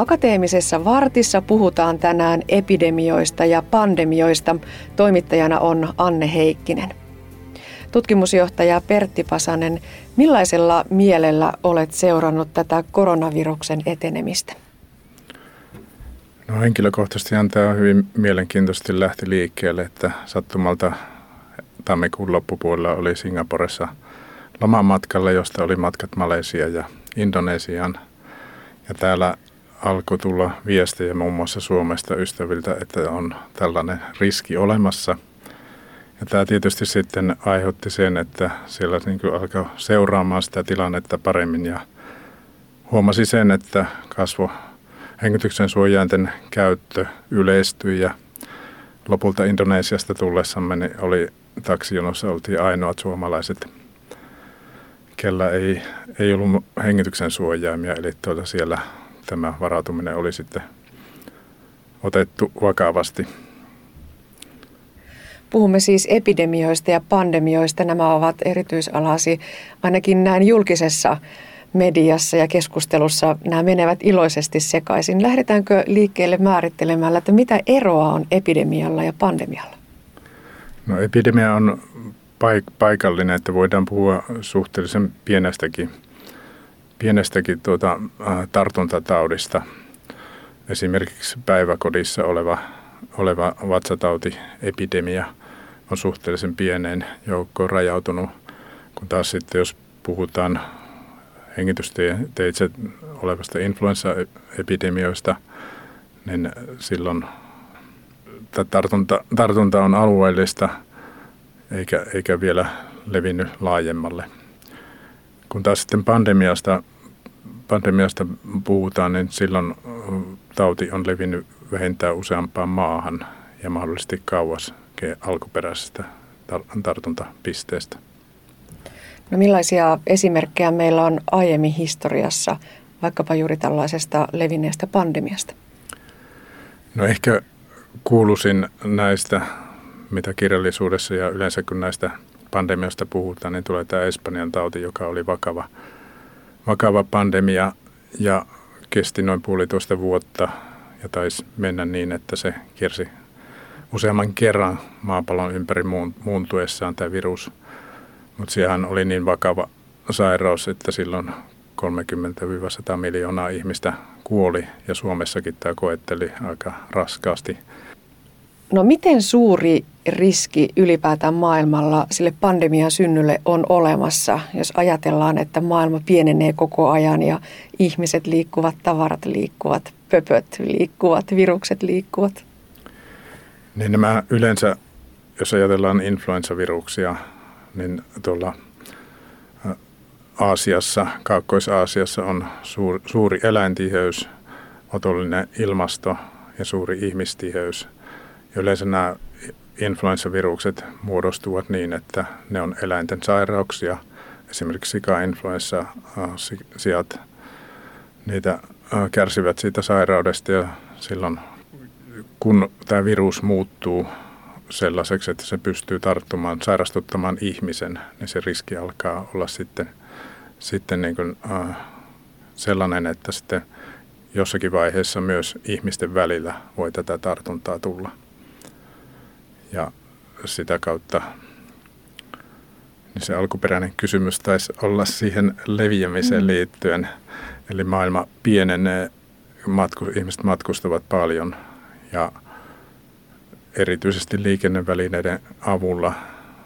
Akateemisessa vartissa puhutaan tänään epidemioista ja pandemioista. Toimittajana on Anne Heikkinen. Tutkimusjohtaja Pertti Pasanen, millaisella mielellä olet seurannut tätä koronaviruksen etenemistä? No henkilökohtaisesti tämä hyvin mielenkiintoisesti lähti liikkeelle, että sattumalta tammikuun loppupuolella oli Singaporessa lomamatkalla, josta oli matkat Malesia ja Indonesiaan. Ja täällä alkoi tulla viestejä muun muassa Suomesta ystäviltä, että on tällainen riski olemassa. Ja tämä tietysti sitten aiheutti sen, että siellä niin alkoi seuraamaan sitä tilannetta paremmin ja huomasi sen, että kasvo hengityksen suojainten käyttö yleistyi ja lopulta Indonesiasta tullessamme niin oli taksijonossa oltiin ainoat suomalaiset, kellä ei, ei ollut hengityksen suojaimia, eli tuota siellä tämä varautuminen oli sitten otettu vakavasti. Puhumme siis epidemioista ja pandemioista. Nämä ovat erityisalasi ainakin näin julkisessa mediassa ja keskustelussa nämä menevät iloisesti sekaisin. Lähdetäänkö liikkeelle määrittelemällä, että mitä eroa on epidemialla ja pandemialla? No epidemia on paik- paikallinen, että voidaan puhua suhteellisen pienestäkin, pienestäkin tuota, äh, tartuntataudista. Esimerkiksi päiväkodissa oleva, oleva vatsatautiepidemia on suhteellisen pieneen joukkoon rajautunut, kun taas sitten jos puhutaan hengitysteitse olevasta influenssaepidemioista, niin silloin tartunta, tartunta on alueellista eikä, eikä vielä levinnyt laajemmalle. Kun taas sitten pandemiasta, pandemiasta puhutaan, niin silloin tauti on levinnyt vähintään useampaan maahan ja mahdollisesti kauas alkuperäisestä tartuntapisteestä. No millaisia esimerkkejä meillä on aiemmin historiassa, vaikkapa juuri tällaisesta levinneestä pandemiasta? No ehkä kuuluisin näistä, mitä kirjallisuudessa ja yleensä kun näistä pandemioista puhutaan, niin tulee tämä Espanjan tauti, joka oli vakava, vakava pandemia ja kesti noin puolitoista vuotta ja taisi mennä niin, että se kiersi useamman kerran maapallon ympäri muuntuessaan tämä virus. Mutta sehän oli niin vakava sairaus, että silloin 30-100 miljoonaa ihmistä kuoli ja Suomessakin tämä koetteli aika raskaasti. No miten suuri riski ylipäätään maailmalla sille pandemian synnylle on olemassa, jos ajatellaan, että maailma pienenee koko ajan ja ihmiset liikkuvat, tavarat liikkuvat, pöpöt liikkuvat, virukset liikkuvat? Niin nämä yleensä, jos ajatellaan influenssaviruksia, niin tuolla Aasiassa, Kaakkois-Aasiassa on suuri, eläintiheys, otollinen ilmasto ja suuri ihmistiheys. Yleensä nämä influenssavirukset muodostuvat niin, että ne on eläinten sairauksia. Esimerkiksi sika-influenssa sijat, niitä kärsivät siitä sairaudesta ja silloin kun tämä virus muuttuu sellaiseksi, että se pystyy tarttumaan, sairastuttamaan ihmisen, niin se riski alkaa olla sitten, sitten niin kuin, äh, sellainen, että sitten jossakin vaiheessa myös ihmisten välillä voi tätä tartuntaa tulla. Ja sitä kautta niin se alkuperäinen kysymys taisi olla siihen leviämiseen mm. liittyen. Eli maailma pienenee, matku, ihmiset matkustavat paljon ja erityisesti liikennevälineiden avulla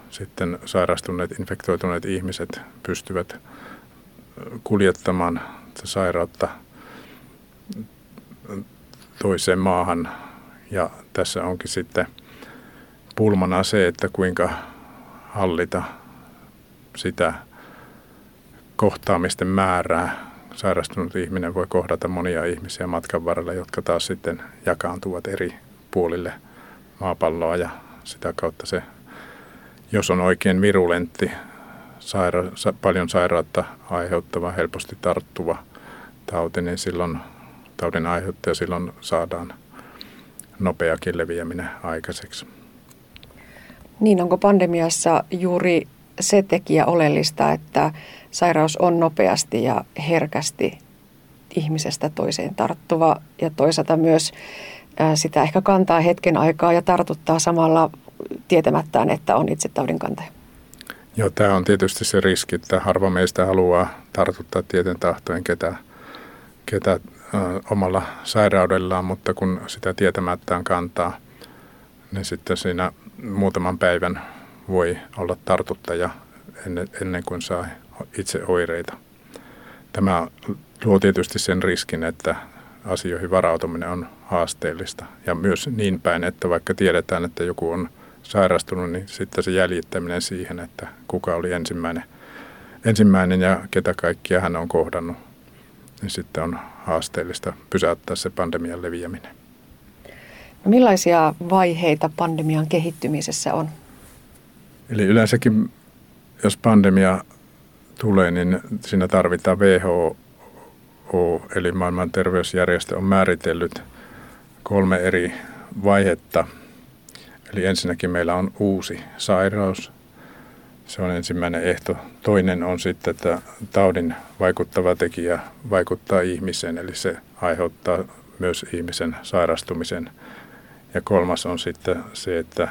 sitten sairastuneet, infektoituneet ihmiset pystyvät kuljettamaan sairautta toiseen maahan. Ja tässä onkin sitten pulmana se, että kuinka hallita sitä kohtaamisten määrää. Sairastunut ihminen voi kohdata monia ihmisiä matkan varrella, jotka taas sitten jakaantuvat eri puolille – maapalloa ja sitä kautta se, jos on oikein virulentti, saira, paljon sairautta aiheuttava, helposti tarttuva tauti, niin silloin taudin aiheuttaja silloin saadaan nopeakin leviäminen aikaiseksi. Niin, onko pandemiassa juuri se tekijä oleellista, että sairaus on nopeasti ja herkästi ihmisestä toiseen tarttuva ja toisaalta myös sitä ehkä kantaa hetken aikaa ja tartuttaa samalla tietämättään, että on itse taudin kantaja. Joo, tämä on tietysti se riski, että harva meistä haluaa tartuttaa tieten tahtoen ketä, ketä ö, omalla sairaudellaan, mutta kun sitä tietämättään kantaa, niin sitten siinä muutaman päivän voi olla tartuttaja ennen, ennen kuin saa itse oireita. Tämä luo tietysti sen riskin, että asioihin varautuminen on haasteellista. Ja myös niin päin, että vaikka tiedetään, että joku on sairastunut, niin sitten se jäljittäminen siihen, että kuka oli ensimmäinen, ensimmäinen ja ketä kaikkia hän on kohdannut, niin sitten on haasteellista pysäyttää se pandemian leviäminen. No millaisia vaiheita pandemian kehittymisessä on? Eli yleensäkin, jos pandemia tulee, niin siinä tarvitaan WHO, eli maailman terveysjärjestö on määritellyt kolme eri vaihetta. Eli ensinnäkin meillä on uusi sairaus. Se on ensimmäinen ehto. Toinen on sitten, että taudin vaikuttava tekijä vaikuttaa ihmiseen, eli se aiheuttaa myös ihmisen sairastumisen. Ja kolmas on sitten se, että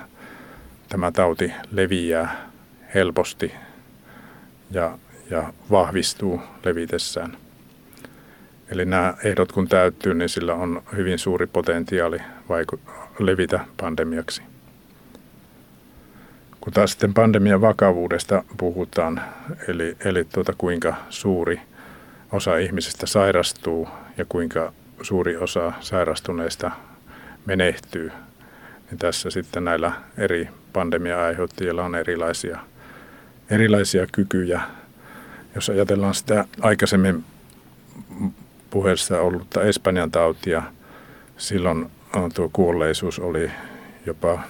tämä tauti leviää helposti ja, ja vahvistuu levitessään. Eli nämä ehdot kun täyttyy, niin sillä on hyvin suuri potentiaali vaiku- levitä pandemiaksi. Kun taas sitten pandemian vakavuudesta puhutaan, eli, eli tuota, kuinka suuri osa ihmisistä sairastuu ja kuinka suuri osa sairastuneista menehtyy, niin tässä sitten näillä eri pandemia-aiheuttajilla on erilaisia, erilaisia kykyjä. Jos ajatellaan sitä aikaisemmin puheessa ollutta Espanjan tautia, silloin tuo kuolleisuus oli jopa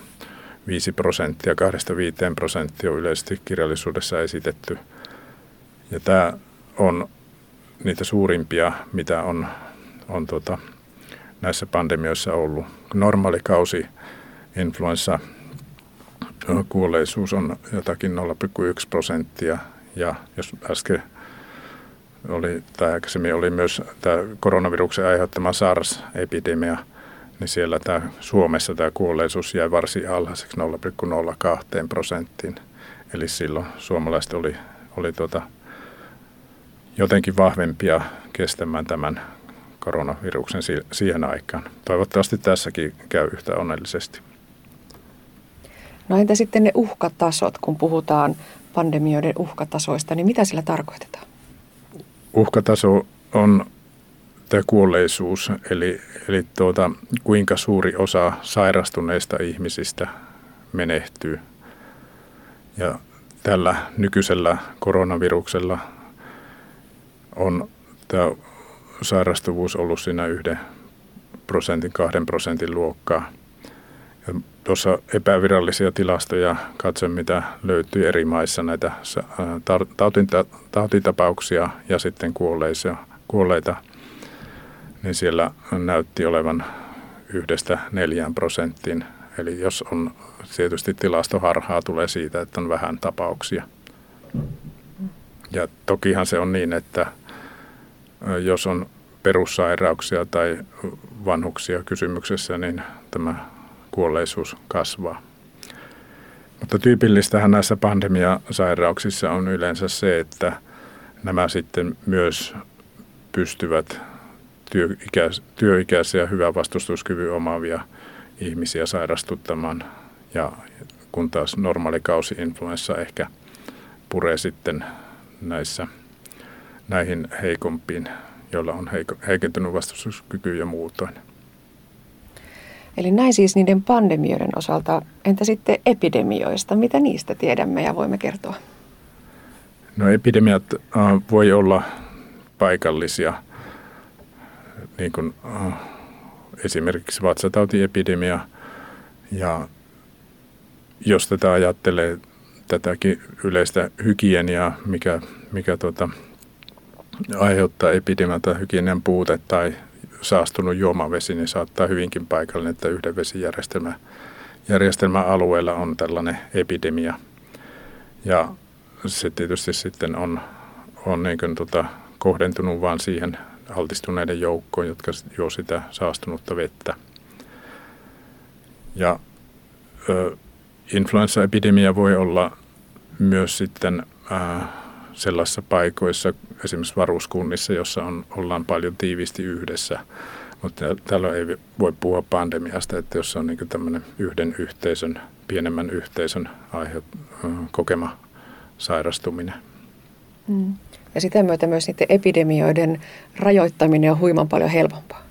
5 prosenttia, 2-5 prosenttia on yleisesti kirjallisuudessa esitetty. Ja tämä on niitä suurimpia, mitä on, on tuota, näissä pandemioissa ollut. Normaali kausi influenssa kuolleisuus on jotakin 0,1 prosenttia ja jos äsken oli, tai aikaisemmin oli myös tämä koronaviruksen aiheuttama SARS-epidemia, niin siellä tämä, Suomessa tämä kuolleisuus jäi varsin alhaiseksi 0,02 prosenttiin. Eli silloin suomalaiset oli, oli tuota, jotenkin vahvempia kestämään tämän koronaviruksen siihen aikaan. Toivottavasti tässäkin käy yhtä onnellisesti. No entä sitten ne uhkatasot, kun puhutaan pandemioiden uhkatasoista, niin mitä sillä tarkoitetaan? Uhkataso on tämä kuolleisuus, eli, eli tuota, kuinka suuri osa sairastuneista ihmisistä menehtyy. Ja tällä nykyisellä koronaviruksella on tämä sairastuvuus ollut siinä yhden prosentin, kahden prosentin luokkaa. Ja tuossa epävirallisia tilastoja katsoin, mitä löytyy eri maissa näitä tautitapauksia ja sitten kuolleisia, kuolleita, niin siellä näytti olevan yhdestä neljään prosenttiin. Eli jos on tietysti tilastoharhaa tulee siitä, että on vähän tapauksia. Ja tokihan se on niin, että jos on perussairauksia tai vanhuksia kysymyksessä, niin tämä kuolleisuus kasvaa. Mutta tyypillistähän näissä pandemiasairauksissa on yleensä se, että nämä sitten myös pystyvät työikäis- työikäisiä hyvän vastustuskyvyn omaavia ihmisiä sairastuttamaan. Ja kun taas normaali kausi-influenssa ehkä puree sitten näissä, näihin heikompiin, joilla on heikentynyt vastustuskyky ja muutoin. Eli näin siis niiden pandemioiden osalta. Entä sitten epidemioista? Mitä niistä tiedämme ja voimme kertoa? No epidemiat äh, voi olla paikallisia, niin kuin äh, esimerkiksi vatsatautiepidemia. Ja jos tätä ajattelee, tätäkin yleistä hygieniaa, mikä, mikä tuota, aiheuttaa epidemiaa tai hygienian puute tai saastunut juomavesi, niin saattaa hyvinkin paikallinen, että yhden vesijärjestelmä järjestelmän alueella on tällainen epidemia. Ja se tietysti sitten on, on niin kuin tota, kohdentunut vain siihen altistuneiden joukkoon, jotka juo sitä saastunutta vettä. Ja ö, influenssaepidemia voi olla myös sitten äh, sellaisissa paikoissa, esimerkiksi varuskunnissa, jossa on, ollaan paljon tiiviisti yhdessä. Mutta täällä ei voi puhua pandemiasta, että jos on niin tämmöinen yhden yhteisön, pienemmän yhteisön aihe, kokema sairastuminen. Mm. Ja sitä myötä myös niiden epidemioiden rajoittaminen on huiman paljon helpompaa.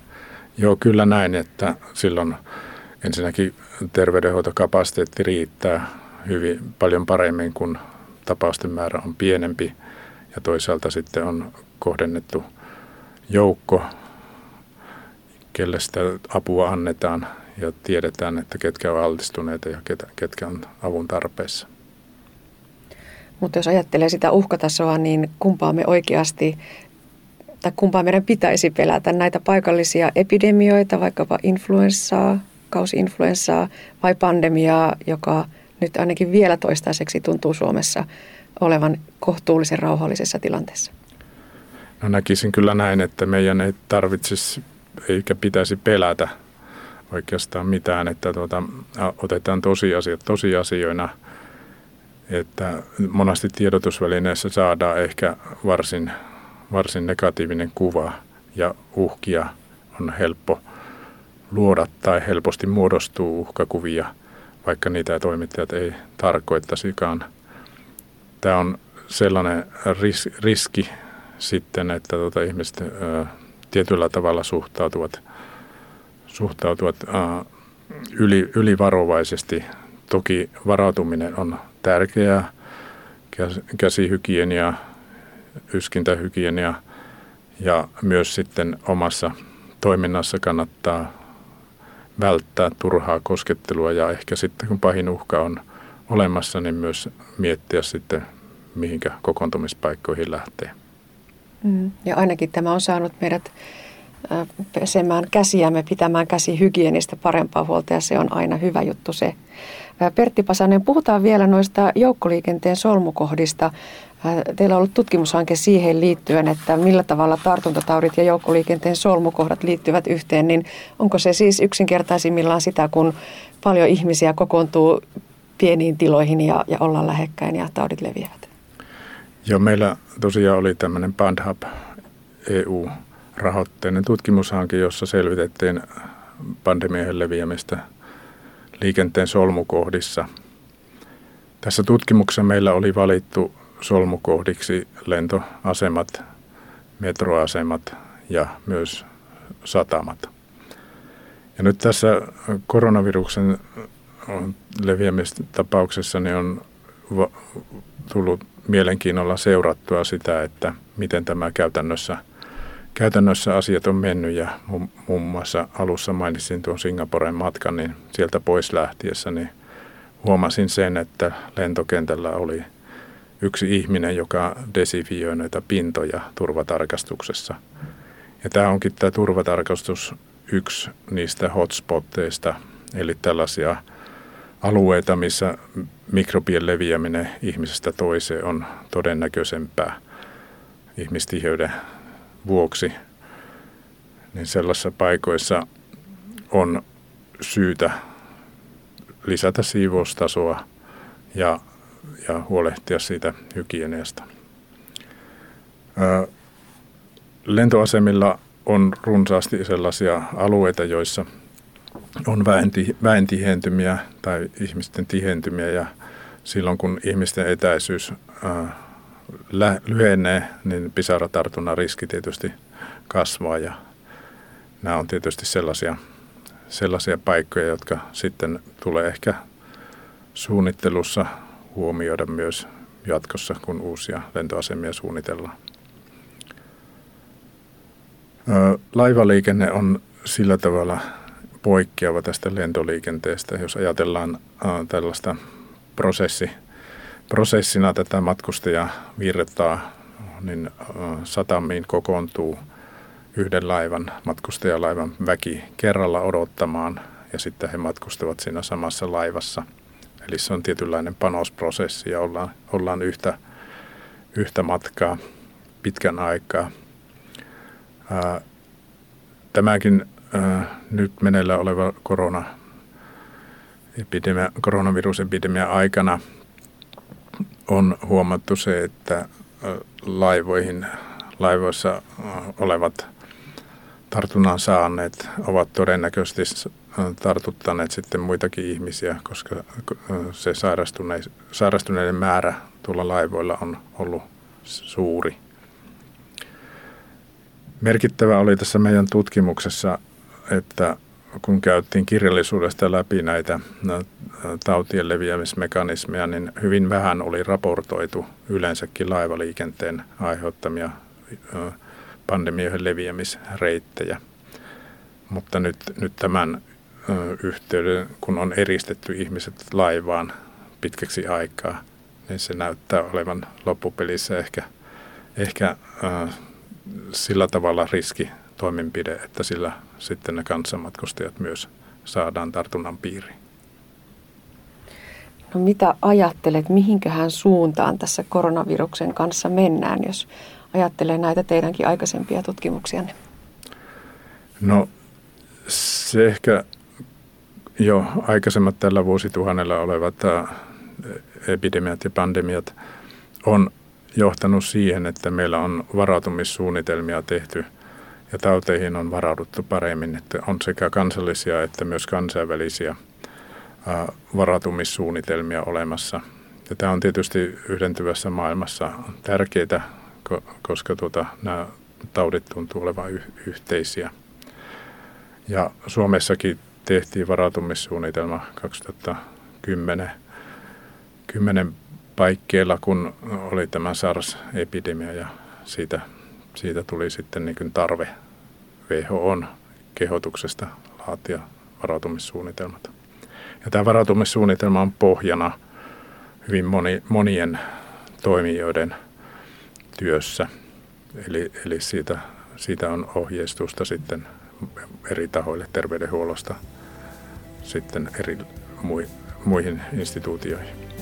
Joo, kyllä näin, että silloin ensinnäkin terveydenhoitokapasiteetti riittää hyvin paljon paremmin, kun tapausten määrä on pienempi ja toisaalta sitten on kohdennettu joukko, kelle sitä apua annetaan ja tiedetään, että ketkä ovat altistuneita ja ketkä on avun tarpeessa. Mutta jos ajattelee sitä uhkatasoa, niin kumpaa me oikeasti, tai kumpaa meidän pitäisi pelätä, näitä paikallisia epidemioita, vaikkapa influenssaa, kausi-influenssaa vai pandemiaa, joka nyt ainakin vielä toistaiseksi tuntuu Suomessa olevan kohtuullisen rauhallisessa tilanteessa? No näkisin kyllä näin, että meidän ei tarvitsisi eikä pitäisi pelätä oikeastaan mitään, että tuota, otetaan tosiasiat tosiasioina, että monasti tiedotusvälineissä saadaan ehkä varsin, varsin negatiivinen kuva ja uhkia on helppo luoda tai helposti muodostuu uhkakuvia, vaikka niitä toimittajat ei tarkoittaisikaan. Tämä on sellainen ris- riski sitten, että tuota ihmiset ö, tietyllä tavalla suhtautuvat, suhtautuvat ö, yli, ylivarovaisesti. Toki varautuminen on tärkeää, käsihygienia, yskintähygienia ja myös sitten omassa toiminnassa kannattaa välttää turhaa koskettelua ja ehkä sitten kun pahin uhka on olemassa, niin myös miettiä sitten mihinkä kokoontumispaikkoihin lähtee. Mm, ja ainakin tämä on saanut meidät pesemään käsiämme, pitämään käsi hygienistä parempaa huolta ja se on aina hyvä juttu se. Pertti Pasanen, puhutaan vielä noista joukkoliikenteen solmukohdista. Teillä on ollut tutkimushanke siihen liittyen, että millä tavalla tartuntataudit ja joukkoliikenteen solmukohdat liittyvät yhteen, niin onko se siis yksinkertaisimmillaan sitä, kun paljon ihmisiä kokoontuu pieniin tiloihin ja, ja ollaan lähekkäin ja taudit leviävät? Joo, meillä tosiaan oli tämmöinen BandHub EU-rahoitteinen tutkimushanke, jossa selvitettiin pandemian leviämistä liikenteen solmukohdissa. Tässä tutkimuksessa meillä oli valittu solmukohdiksi lentoasemat, metroasemat ja myös satamat. Ja nyt tässä koronaviruksen leviämistapauksessa niin on tullut mielenkiinnolla seurattua sitä, että miten tämä käytännössä, käytännössä asiat on mennyt. Ja muun muassa alussa mainitsin tuon Singaporen matkan, niin sieltä pois lähtiessä niin huomasin sen, että lentokentällä oli yksi ihminen, joka desifioi näitä pintoja turvatarkastuksessa. Ja tämä onkin tämä turvatarkastus yksi niistä hotspotteista, eli tällaisia alueita, missä mikrobien leviäminen ihmisestä toiseen on todennäköisempää ihmistiheyden vuoksi, niin sellaisissa paikoissa on syytä lisätä siivoustasoa ja, ja huolehtia siitä hygieniasta. Lentoasemilla on runsaasti sellaisia alueita, joissa on väen, tihentymiä tai ihmisten tihentymiä ja silloin kun ihmisten etäisyys ää, lyhenee, niin pisaratartunnan riski tietysti kasvaa ja nämä on tietysti sellaisia, sellaisia paikkoja, jotka sitten tulee ehkä suunnittelussa huomioida myös jatkossa, kun uusia lentoasemia suunnitellaan. Laivaliikenne on sillä tavalla poikkeava tästä lentoliikenteestä, jos ajatellaan tällaista prosessi, prosessina tätä matkustajavirtaa, niin satamiin kokoontuu yhden laivan, matkustajalaivan väki kerralla odottamaan ja sitten he matkustavat siinä samassa laivassa. Eli se on tietynlainen panosprosessi ja ollaan, ollaan yhtä, yhtä matkaa pitkän aikaa. Tämäkin nyt meneillä oleva korona, epidemia, koronavirusepidemia aikana on huomattu se, että laivoihin, laivoissa olevat tartunnan saaneet ovat todennäköisesti tartuttaneet sitten muitakin ihmisiä, koska se sairastuneiden määrä tuolla laivoilla on ollut suuri. Merkittävä oli tässä meidän tutkimuksessa, että kun käytiin kirjallisuudesta läpi näitä tautien leviämismekanismeja, niin hyvin vähän oli raportoitu yleensäkin laivaliikenteen aiheuttamia pandemioiden leviämisreittejä. Mutta nyt, nyt tämän yhteyden, kun on eristetty ihmiset laivaan pitkäksi aikaa, niin se näyttää olevan loppupelissä ehkä, ehkä sillä tavalla riski toimenpide, että sillä sitten ne kanssamatkustajat myös saadaan tartunnan piiriin. No mitä ajattelet, mihinköhän suuntaan tässä koronaviruksen kanssa mennään, jos ajattelee näitä teidänkin aikaisempia tutkimuksianne? No se ehkä jo aikaisemmat tällä vuosituhannella olevat epidemiat ja pandemiat on johtanut siihen, että meillä on varautumissuunnitelmia tehty ja tauteihin on varauduttu paremmin, että on sekä kansallisia että myös kansainvälisiä varautumissuunnitelmia olemassa. Ja tämä on tietysti yhdentyvässä maailmassa tärkeää, koska tuota, nämä taudit tuntuu olevan yhteisiä. Ja Suomessakin tehtiin varautumissuunnitelma 2010 10 paikkeilla, kun oli tämä SARS-epidemia ja siitä, siitä tuli sitten niin tarve WHOn kehotuksesta laatia varautumissuunnitelmat. Ja tämä varautumissuunnitelma on pohjana hyvin moni, monien toimijoiden työssä. Eli, eli siitä, siitä on ohjeistusta sitten eri tahoille terveydenhuollosta sitten eri muihin instituutioihin.